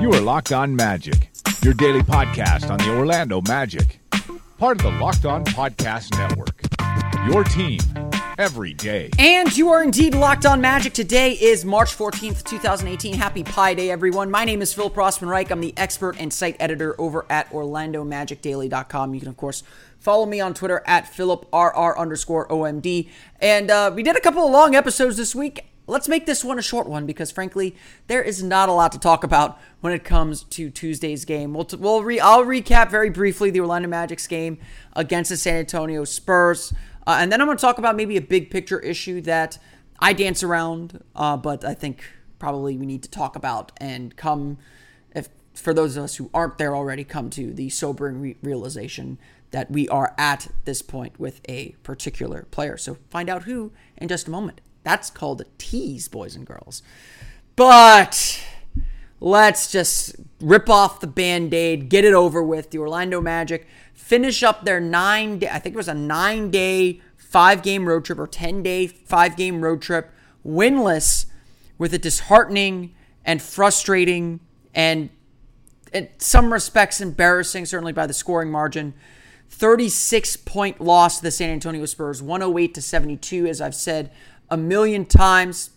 You are Locked On Magic, your daily podcast on the Orlando Magic, part of the Locked On Podcast Network. Your team every day. And you are indeed locked on magic. Today is March 14th, 2018. Happy Pi Day, everyone. My name is Phil Rossman Reich. I'm the expert and site editor over at OrlandoMagicDaily.com. You can, of course, follow me on Twitter at PhilipRR underscore OMD. And uh, we did a couple of long episodes this week. Let's make this one a short one because, frankly, there is not a lot to talk about when it comes to Tuesday's game. We'll, t- we'll re- I'll recap very briefly the Orlando Magic's game against the San Antonio Spurs. Uh, and then I'm going to talk about maybe a big picture issue that I dance around, uh, but I think probably we need to talk about and come, if for those of us who aren't there already, come to the sobering re- realization that we are at this point with a particular player. So find out who in just a moment. That's called a tease, boys and girls. But let's just rip off the band aid, get it over with. The Orlando Magic finish up their nine day, I think it was a nine day, five game road trip or 10 day, five game road trip, winless with a disheartening and frustrating and in some respects embarrassing, certainly by the scoring margin. 36 point loss to the San Antonio Spurs, 108 to 72, as I've said a million times.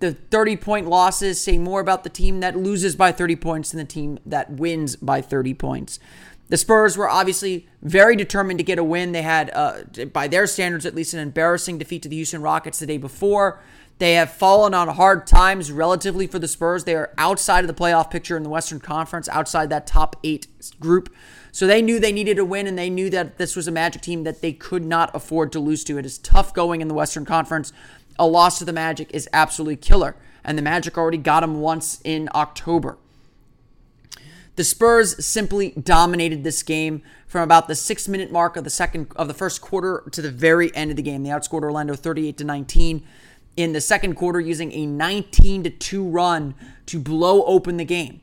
The 30 point losses say more about the team that loses by 30 points than the team that wins by 30 points. The Spurs were obviously very determined to get a win. They had, uh, by their standards, at least an embarrassing defeat to the Houston Rockets the day before. They have fallen on hard times relatively for the Spurs. They are outside of the playoff picture in the Western Conference, outside that top eight group. So they knew they needed a win, and they knew that this was a Magic team that they could not afford to lose to. It is tough going in the Western Conference. A loss to the Magic is absolutely killer, and the Magic already got them once in October. The Spurs simply dominated this game from about the six minute mark of the second of the first quarter to the very end of the game. They outscored Orlando 38 to 19 in the second quarter using a 19 to 2 run to blow open the game.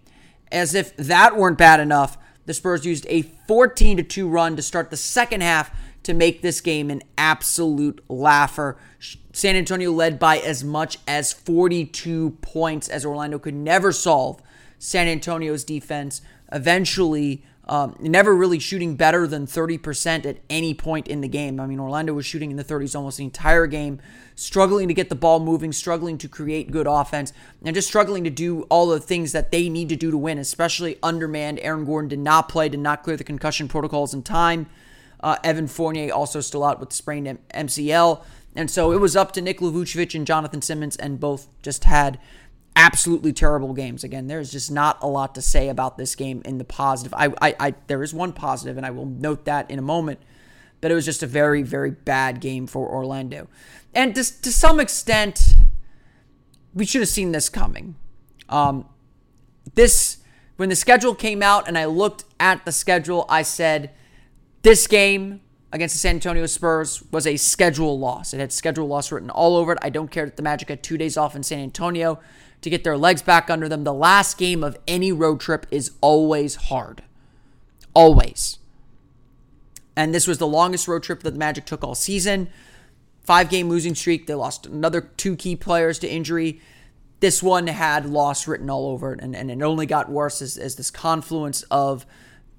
As if that weren't bad enough, the Spurs used a 14 to 2 run to start the second half to make this game an absolute laugher. San Antonio led by as much as 42 points as Orlando could never solve San Antonio's defense. Eventually, um, never really shooting better than 30% at any point in the game. I mean, Orlando was shooting in the 30s almost the entire game, struggling to get the ball moving, struggling to create good offense, and just struggling to do all the things that they need to do to win, especially undermanned. Aaron Gordon did not play, did not clear the concussion protocols in time. Uh, Evan Fournier also still out with sprained M- MCL. And so it was up to Nikola Vucevic and Jonathan Simmons, and both just had absolutely terrible games. Again, there's just not a lot to say about this game in the positive. I, I, I, there is one positive, and I will note that in a moment. But it was just a very, very bad game for Orlando, and to, to some extent, we should have seen this coming. Um, this when the schedule came out, and I looked at the schedule, I said, this game against the San Antonio Spurs was a schedule loss. It had schedule loss written all over it. I don't care that the Magic had two days off in San Antonio to get their legs back under them. The last game of any road trip is always hard. Always. And this was the longest road trip that the Magic took all season. Five game losing streak. They lost another two key players to injury. This one had loss written all over it, and, and it only got worse as, as this confluence of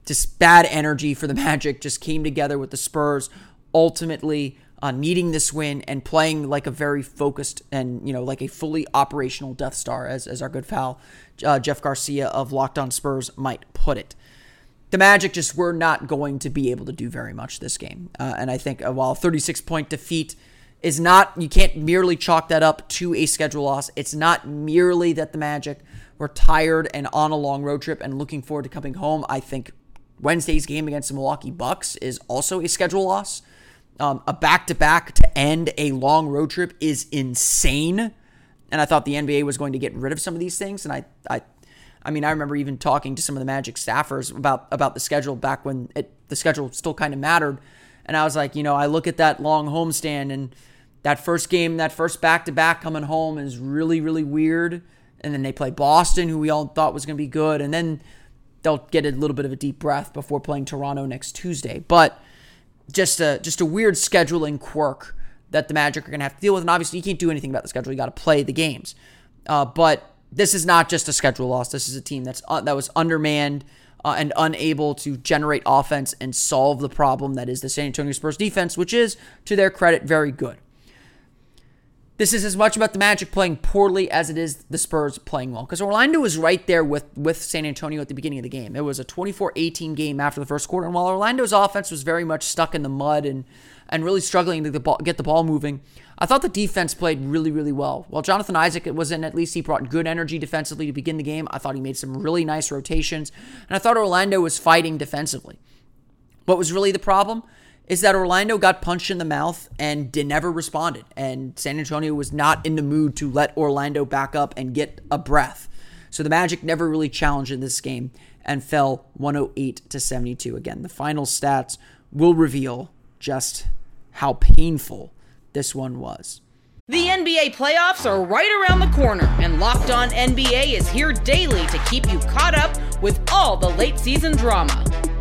just bad energy for the Magic just came together with the Spurs, ultimately uh, needing this win and playing like a very focused and you know like a fully operational Death Star, as as our good pal uh, Jeff Garcia of Locked On Spurs might put it. The Magic just were not going to be able to do very much this game, uh, and I think uh, while 36 point defeat is not you can't merely chalk that up to a schedule loss. It's not merely that the Magic were tired and on a long road trip and looking forward to coming home. I think Wednesday's game against the Milwaukee Bucks is also a schedule loss. Um, a back to back to end a long road trip is insane. And I thought the NBA was going to get rid of some of these things. And I, I, I mean, I remember even talking to some of the Magic staffers about about the schedule back when it, the schedule still kind of mattered. And I was like, you know, I look at that long homestand and that first game, that first back to back coming home is really, really weird. And then they play Boston, who we all thought was going to be good. And then they'll get a little bit of a deep breath before playing Toronto next Tuesday. But just a just a weird scheduling quirk that the Magic are going to have to deal with. And obviously, you can't do anything about the schedule. You got to play the games. Uh, but this is not just a schedule loss. This is a team that's uh, that was undermanned uh, and unable to generate offense and solve the problem that is the San Antonio Spurs defense, which is, to their credit, very good. This is as much about the Magic playing poorly as it is the Spurs playing well. Because Orlando was right there with, with San Antonio at the beginning of the game. It was a 24 18 game after the first quarter. And while Orlando's offense was very much stuck in the mud and, and really struggling to get the ball moving, I thought the defense played really, really well. While Jonathan Isaac was in, at least he brought good energy defensively to begin the game. I thought he made some really nice rotations. And I thought Orlando was fighting defensively. What was really the problem? Is that Orlando got punched in the mouth and did never responded. And San Antonio was not in the mood to let Orlando back up and get a breath. So the Magic never really challenged in this game and fell 108 to 72. Again, the final stats will reveal just how painful this one was. The NBA playoffs are right around the corner, and Locked On NBA is here daily to keep you caught up with all the late season drama.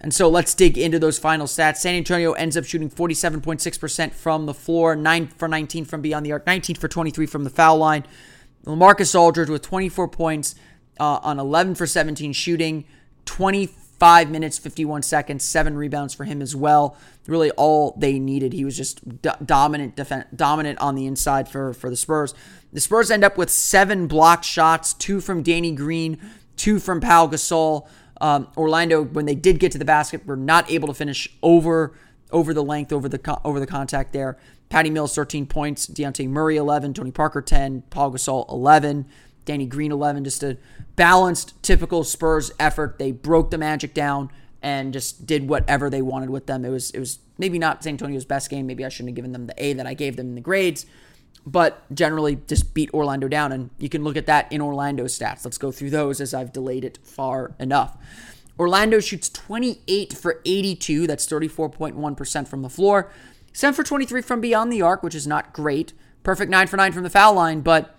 And so let's dig into those final stats. San Antonio ends up shooting 47.6% from the floor, 9 for 19 from beyond the arc, 19 for 23 from the foul line. LaMarcus Aldridge with 24 points uh, on 11 for 17 shooting, 25 minutes, 51 seconds, seven rebounds for him as well. Really all they needed. He was just d- dominant, dominant on the inside for, for the Spurs. The Spurs end up with seven blocked shots, two from Danny Green, two from Pau Gasol. Um, Orlando, when they did get to the basket, were not able to finish over over the length, over the over the contact there. Patty Mills 13 points, Dejounte Murray 11, Tony Parker 10, Paul Gasol 11, Danny Green 11. Just a balanced, typical Spurs effort. They broke the Magic down and just did whatever they wanted with them. It was it was maybe not San Antonio's best game. Maybe I shouldn't have given them the A that I gave them in the grades but generally just beat Orlando down. And you can look at that in Orlando's stats. Let's go through those as I've delayed it far enough. Orlando shoots 28 for 82. That's 34.1% from the floor. 7 for 23 from beyond the arc, which is not great. Perfect 9 for 9 from the foul line, but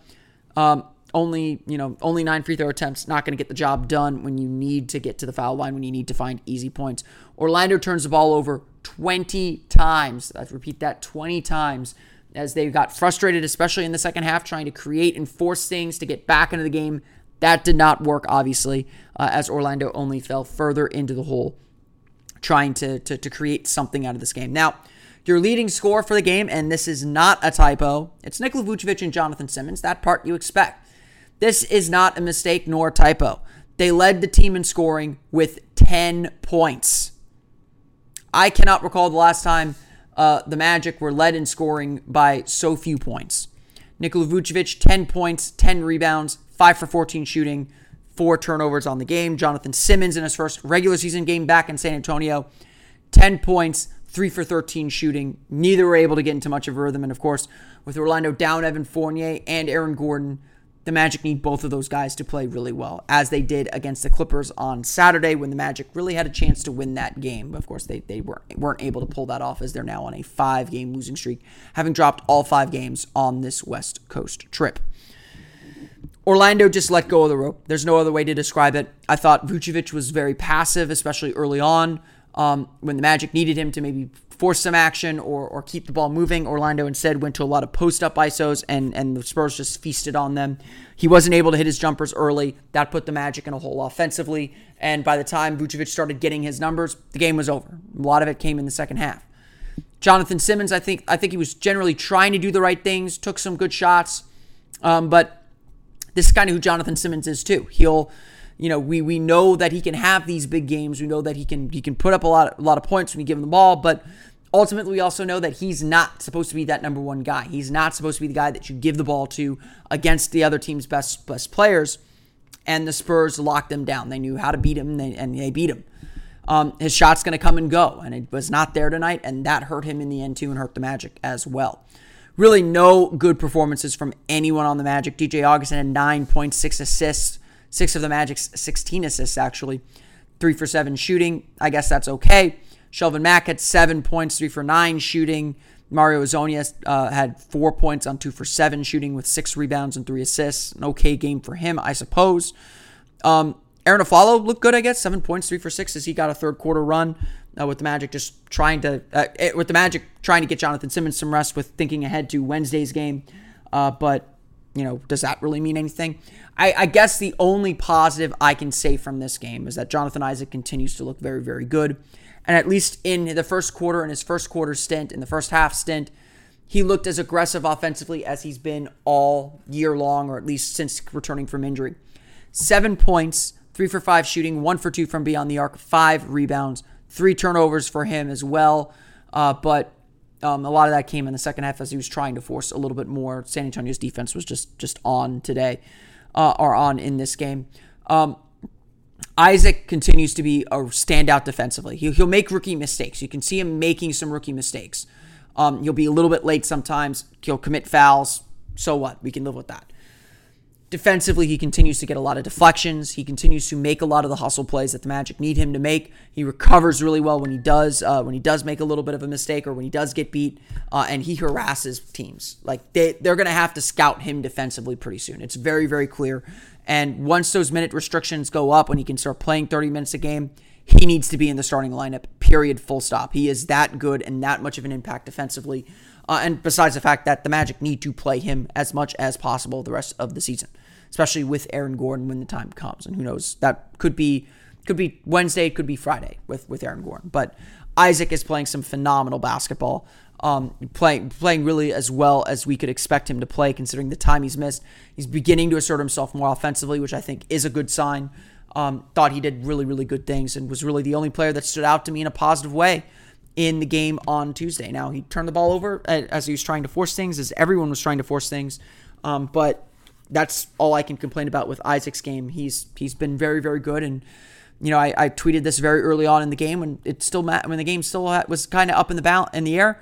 um, only, you know, only 9 free throw attempts. Not going to get the job done when you need to get to the foul line, when you need to find easy points. Orlando turns the ball over 20 times. I repeat that 20 times as they got frustrated, especially in the second half, trying to create and force things to get back into the game. That did not work, obviously, uh, as Orlando only fell further into the hole, trying to, to, to create something out of this game. Now, your leading score for the game, and this is not a typo, it's Nikola Vucevic and Jonathan Simmons. That part you expect. This is not a mistake nor a typo. They led the team in scoring with 10 points. I cannot recall the last time uh, the Magic were led in scoring by so few points. Nikola Vucevic, 10 points, 10 rebounds, 5 for 14 shooting, 4 turnovers on the game. Jonathan Simmons in his first regular season game back in San Antonio, 10 points, 3 for 13 shooting. Neither were able to get into much of a rhythm. And of course, with Orlando down Evan Fournier and Aaron Gordon, the Magic need both of those guys to play really well, as they did against the Clippers on Saturday when the Magic really had a chance to win that game. Of course, they, they weren't, weren't able to pull that off as they're now on a five game losing streak, having dropped all five games on this West Coast trip. Orlando just let go of the rope. There's no other way to describe it. I thought Vucevic was very passive, especially early on um, when the Magic needed him to maybe force some action or, or keep the ball moving. Orlando instead went to a lot of post up ISOs, and, and the Spurs just feasted on them. He wasn't able to hit his jumpers early. That put the Magic in a hole offensively. And by the time Vucevic started getting his numbers, the game was over. A lot of it came in the second half. Jonathan Simmons, I think, I think he was generally trying to do the right things, took some good shots, um, but this is kind of who Jonathan Simmons is too. He'll you know, we we know that he can have these big games. We know that he can he can put up a lot a lot of points when you give him the ball, but ultimately we also know that he's not supposed to be that number one guy. He's not supposed to be the guy that you give the ball to against the other team's best best players. And the Spurs locked them down. They knew how to beat him, and they, and they beat him. Um, his shot's going to come and go, and it was not there tonight, and that hurt him in the end too, and hurt the Magic as well. Really, no good performances from anyone on the Magic. DJ Augustin had nine points, six assists, six of the Magic's 16 assists actually, three for seven shooting. I guess that's okay. Shelvin Mack had seven points, three for nine shooting. Mario Hezonja uh, had four points on two for seven shooting with six rebounds and three assists. An okay game for him, I suppose. Um, Arron Afflalo looked good, I guess. Seven points, three for six as he got a third quarter run uh, with the Magic just trying to uh, eh, with the Magic trying to get Jonathan Simmons some rest with thinking ahead to Wednesday's game. Uh, but you know, does that really mean anything? I, I, guess the only positive I can say from this game is that Jonathan Isaac continues to look very, very good. And at least in the first quarter, in his first quarter stint, in the first half stint, he looked as aggressive offensively as he's been all year long, or at least since returning from injury. Seven points, three for five shooting, one for two from beyond the arc, five rebounds, three turnovers for him as well. Uh, but um, a lot of that came in the second half as he was trying to force a little bit more. San Antonio's defense was just just on today, uh, or on in this game. Um, Isaac continues to be a standout defensively. He'll, he'll make rookie mistakes. You can see him making some rookie mistakes. Um, he'll be a little bit late sometimes. He'll commit fouls. So what? We can live with that. Defensively, he continues to get a lot of deflections. He continues to make a lot of the hustle plays that the Magic need him to make. He recovers really well when he does uh, when he does make a little bit of a mistake or when he does get beat, uh, and he harasses teams. Like they they're going to have to scout him defensively pretty soon. It's very very clear. And once those minute restrictions go up, when he can start playing 30 minutes a game, he needs to be in the starting lineup. Period. Full stop. He is that good and that much of an impact defensively. Uh, and besides the fact that the Magic need to play him as much as possible the rest of the season, especially with Aaron Gordon when the time comes. And who knows, that could be could be Wednesday, it could be Friday with with Aaron Gordon. But Isaac is playing some phenomenal basketball. Um, playing playing really as well as we could expect him to play, considering the time he's missed. He's beginning to assert himself more offensively, which I think is a good sign. Um, thought he did really really good things and was really the only player that stood out to me in a positive way in the game on Tuesday. Now, he turned the ball over as he was trying to force things, as everyone was trying to force things. Um, but that's all I can complain about with Isaac's game. He's he's been very very good, and you know I, I tweeted this very early on in the game when it still when the game still was kind of up in the ball in the air.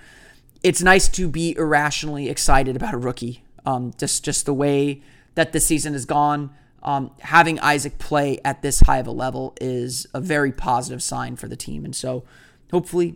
It's nice to be irrationally excited about a rookie. Um, just just the way that the season has gone. Um, having Isaac play at this high of a level is a very positive sign for the team, and so hopefully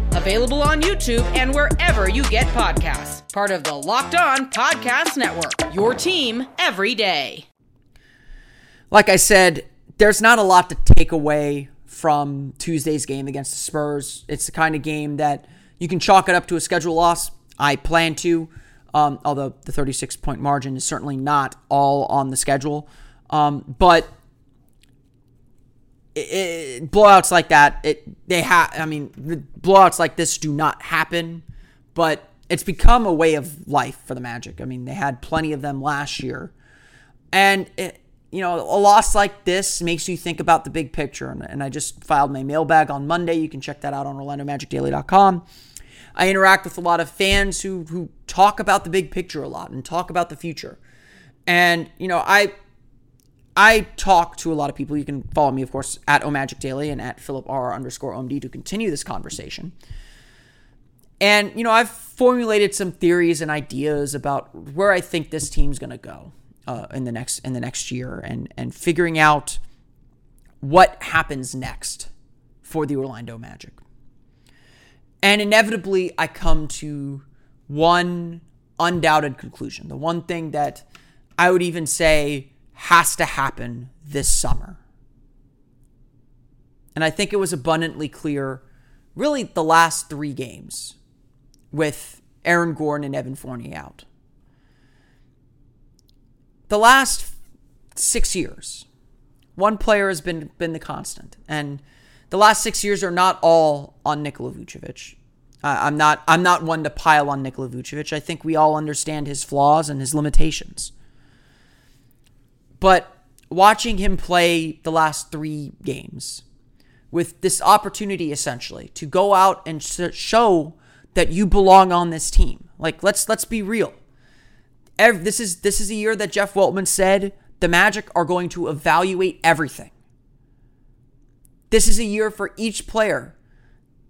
Available on YouTube and wherever you get podcasts. Part of the Locked On Podcast Network. Your team every day. Like I said, there's not a lot to take away from Tuesday's game against the Spurs. It's the kind of game that you can chalk it up to a schedule loss. I plan to, um, although the 36 point margin is certainly not all on the schedule. Um, but it, blowouts like that, it they have. I mean, blowouts like this do not happen, but it's become a way of life for the Magic. I mean, they had plenty of them last year, and it, you know, a loss like this makes you think about the big picture. And, and I just filed my mailbag on Monday. You can check that out on OrlandoMagicDaily.com. I interact with a lot of fans who who talk about the big picture a lot and talk about the future. And you know, I I talk to a lot of people. You can follow me, of course, at Omagic Daily and at Philip R underscore OMD to continue this conversation. And, you know, I've formulated some theories and ideas about where I think this team's going to go uh, in the next in the next year and and figuring out what happens next for the Orlando Magic. And inevitably, I come to one undoubted conclusion. The one thing that I would even say has to happen this summer. And I think it was abundantly clear really the last three games with Aaron Gordon and Evan Fournier out. The last six years, one player has been been the constant, and the last six years are not all on Nikola Vucevic. I'm not I'm not one to pile on Nikola Vucevic. I think we all understand his flaws and his limitations. But watching him play the last three games with this opportunity essentially to go out and show that you belong on this team. Like let's let's be real. Every, this is this is a year that Jeff Weltman said the Magic are going to evaluate everything. This is a year for each player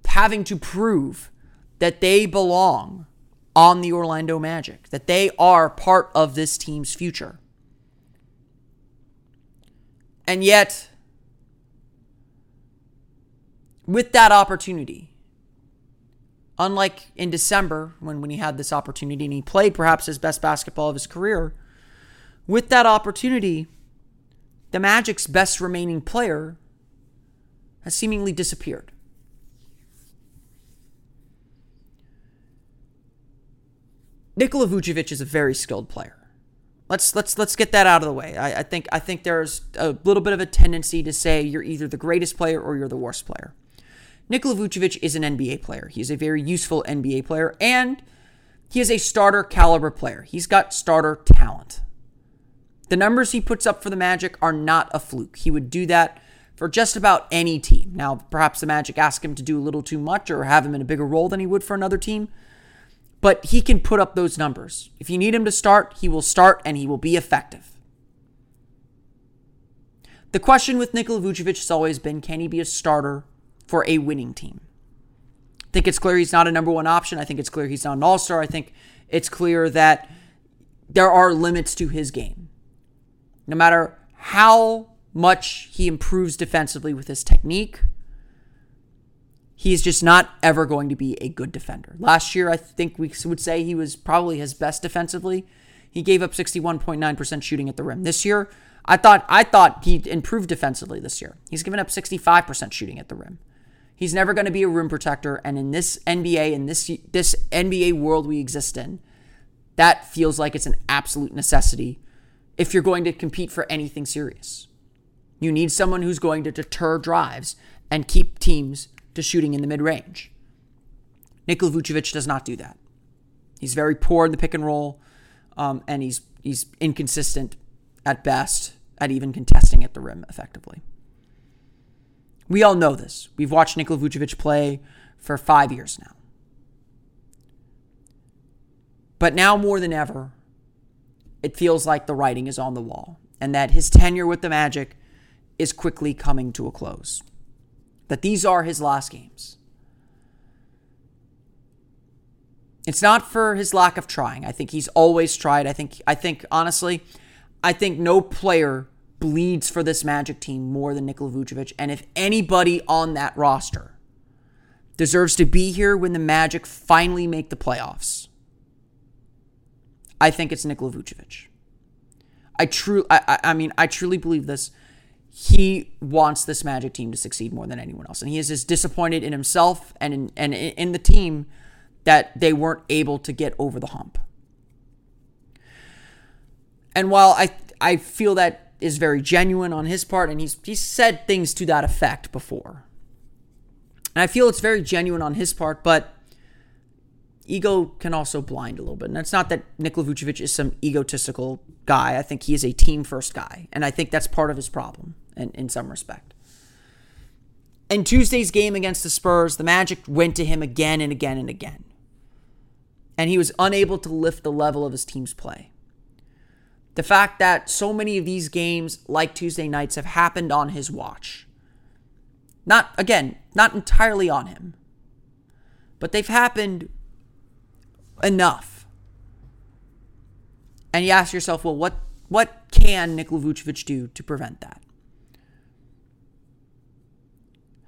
having to prove that they belong on the Orlando Magic, that they are part of this team's future. And yet, with that opportunity, unlike in December when, when he had this opportunity and he played perhaps his best basketball of his career, with that opportunity, the Magic's best remaining player has seemingly disappeared. Nikola Vucevic is a very skilled player. Let's let's let's get that out of the way. I, I, think I think there's a little bit of a tendency to say you're either the greatest player or you're the worst player. Nikola Vucevic is an NBA player. He's a very useful NBA player, and he is a starter caliber player. He's got starter talent. The numbers he puts up for the Magic are not a fluke. He would do that for just about any team. Now, perhaps the Magic ask him to do a little too much or have him in a bigger role than he would for another team but he can put up those numbers. If you need him to start, he will start and he will be effective. The question with Nikola Vucevic has always been can he be a starter for a winning team? I think it's clear he's not a number one option. I think it's clear he's not an all star. I think it's clear that there are limits to his game. No matter how much he improves defensively with his technique, he's just not ever going to be a good defender. Last year, I think we would say he was probably his best defensively. He gave up 61.9% shooting at the rim. This year, I thought I thought he improved defensively this year. He's given up 65% shooting at the rim. He's never going to be a rim protector and in this NBA in this this NBA world we exist in, that feels like it's an absolute necessity if you're going to compete for anything serious. You need someone who's going to deter drives and keep teams to shooting in the mid range. Nikola Vucevic does not do that. He's very poor in the pick and roll, um, and he's he's inconsistent at best at even contesting at the rim effectively. We all know this. We've watched Nikola Vucevic play for five years now. But now more than ever, it feels like the writing is on the wall and that his tenure with the Magic is quickly coming to a close that these are his last games. It's not for his lack of trying. I think he's always tried. I think I think honestly, I think no player bleeds for this Magic team more than Nikola Vucevic. And if anybody on that roster deserves to be here when the Magic finally make the playoffs, I think it's Nikola Vucevic. I true I, I mean I truly believe this he wants this Magic team to succeed more than anyone else. And he is just disappointed in himself and in, and in the team that they weren't able to get over the hump. And while I I feel that is very genuine on his part, and he's he's said things to that effect before. And I feel it's very genuine on his part, but ego can also blind a little bit. And it's not that Nikola Vucevic is some egotistical guy. I think he is a team first guy. And I think that's part of his problem in, in some respect. In Tuesday's game against the Spurs, the Magic went to him again and again and again. And he was unable to lift the level of his team's play. The fact that so many of these games, like Tuesday nights, have happened on his watch. Not, again, not entirely on him, but they've happened enough. And you ask yourself, well, what what can Nikola Vucevic do to prevent that?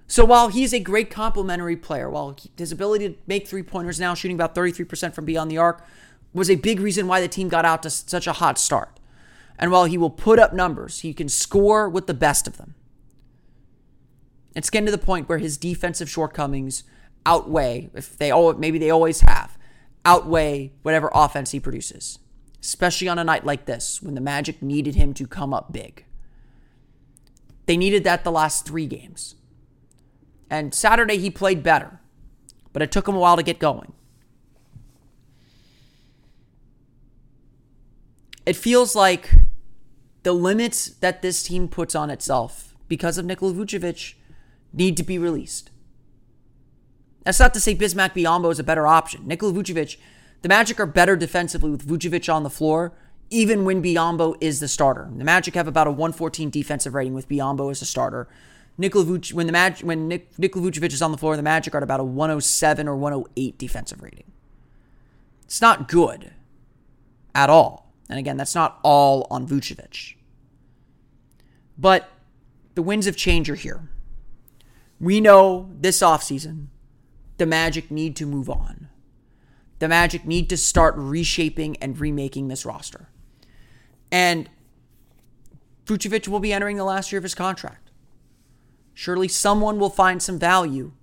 So while he's a great complementary player, while his ability to make three pointers now, shooting about 33% from beyond the arc, was a big reason why the team got out to such a hot start. And while he will put up numbers, he can score with the best of them. It's getting to the point where his defensive shortcomings outweigh, if they maybe they always have, outweigh whatever offense he produces. Especially on a night like this when the Magic needed him to come up big. They needed that the last three games. And Saturday he played better, but it took him a while to get going. It feels like the limits that this team puts on itself because of Nikola Vucevic need to be released. That's not to say Bismack Biyombo is a better option. Nikola Vucevic, the Magic are better defensively with Vucevic on the floor, even when Biyombo is the starter. The Magic have about a 114 defensive rating with Biyombo as a starter. Nikola Vucevic, when the Magic, when Nik, Nikola Vucevic is on the floor, the Magic are at about a 107 or 108 defensive rating. It's not good at all. And again, that's not all on Vucevic. But the winds of change are here. We know this offseason the Magic need to move on. The Magic need to start reshaping and remaking this roster. And Vucevic will be entering the last year of his contract. Surely someone will find some value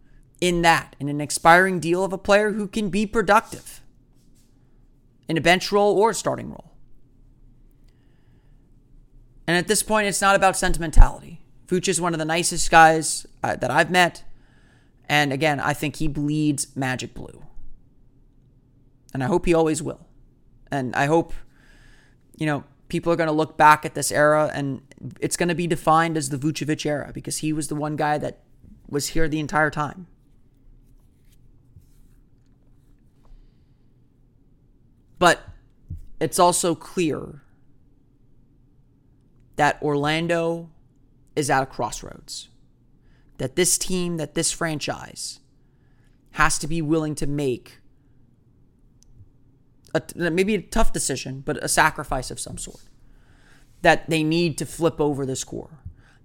in that, in an expiring deal of a player who can be productive in a bench role or a starting role. And at this point, it's not about sentimentality. Vooch is one of the nicest guys uh, that I've met. And again, I think he bleeds magic blue. And I hope he always will. And I hope, you know, people are going to look back at this era and it's going to be defined as the Vucevic era because he was the one guy that was here the entire time. But it's also clear that Orlando is at a crossroads. That this team, that this franchise has to be willing to make a, maybe a tough decision, but a sacrifice of some sort. That they need to flip over this core.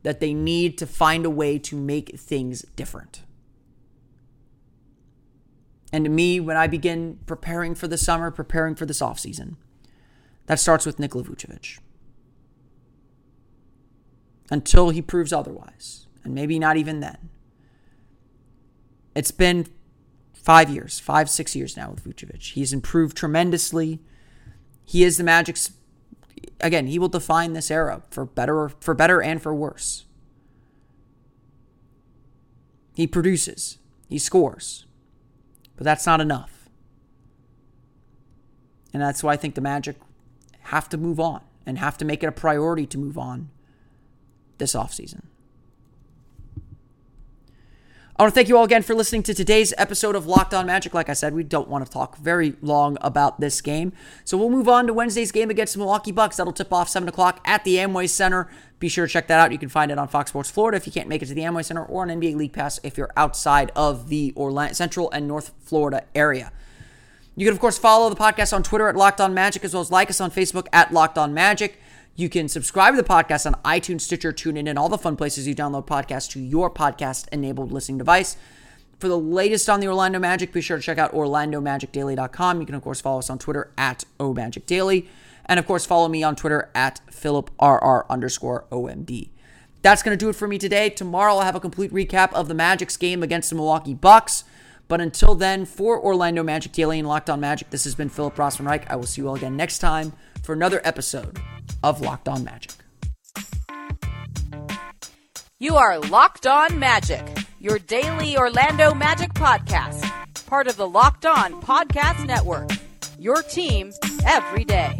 That they need to find a way to make things different. And to me, when I begin preparing for the summer, preparing for this offseason, that starts with Nikola Vucevic. Until he proves otherwise, and maybe not even then. It's been five years, five, six years now with Vucevic. He's improved tremendously. He is the Magic's again, he will define this era for better for better and for worse. He produces, he scores. But that's not enough. And that's why I think the Magic have to move on and have to make it a priority to move on this offseason. I want to thank you all again for listening to today's episode of Locked On Magic. Like I said, we don't want to talk very long about this game. So we'll move on to Wednesday's game against the Milwaukee Bucks. That'll tip off 7 o'clock at the Amway Center. Be sure to check that out. You can find it on Fox Sports Florida if you can't make it to the Amway Center or on NBA League Pass if you're outside of the Orlando, Central and North Florida area. You can, of course, follow the podcast on Twitter at Locked On Magic as well as like us on Facebook at Locked On Magic. You can subscribe to the podcast on iTunes, Stitcher, TuneIn, and all the fun places you download podcasts to your podcast enabled listening device. For the latest on the Orlando Magic, be sure to check out OrlandoMagicDaily.com. You can, of course, follow us on Twitter at OMagicDaily. And, of course, follow me on Twitter at PhilipRR underscore OMD. That's going to do it for me today. Tomorrow, I'll have a complete recap of the Magic's game against the Milwaukee Bucks. But until then, for Orlando Magic Daily and Locked On Magic, this has been Philip Rossman Reich. I will see you all again next time for another episode of Locked On Magic. You are Locked On Magic, your daily Orlando Magic podcast, part of the Locked On Podcast Network. Your team every day.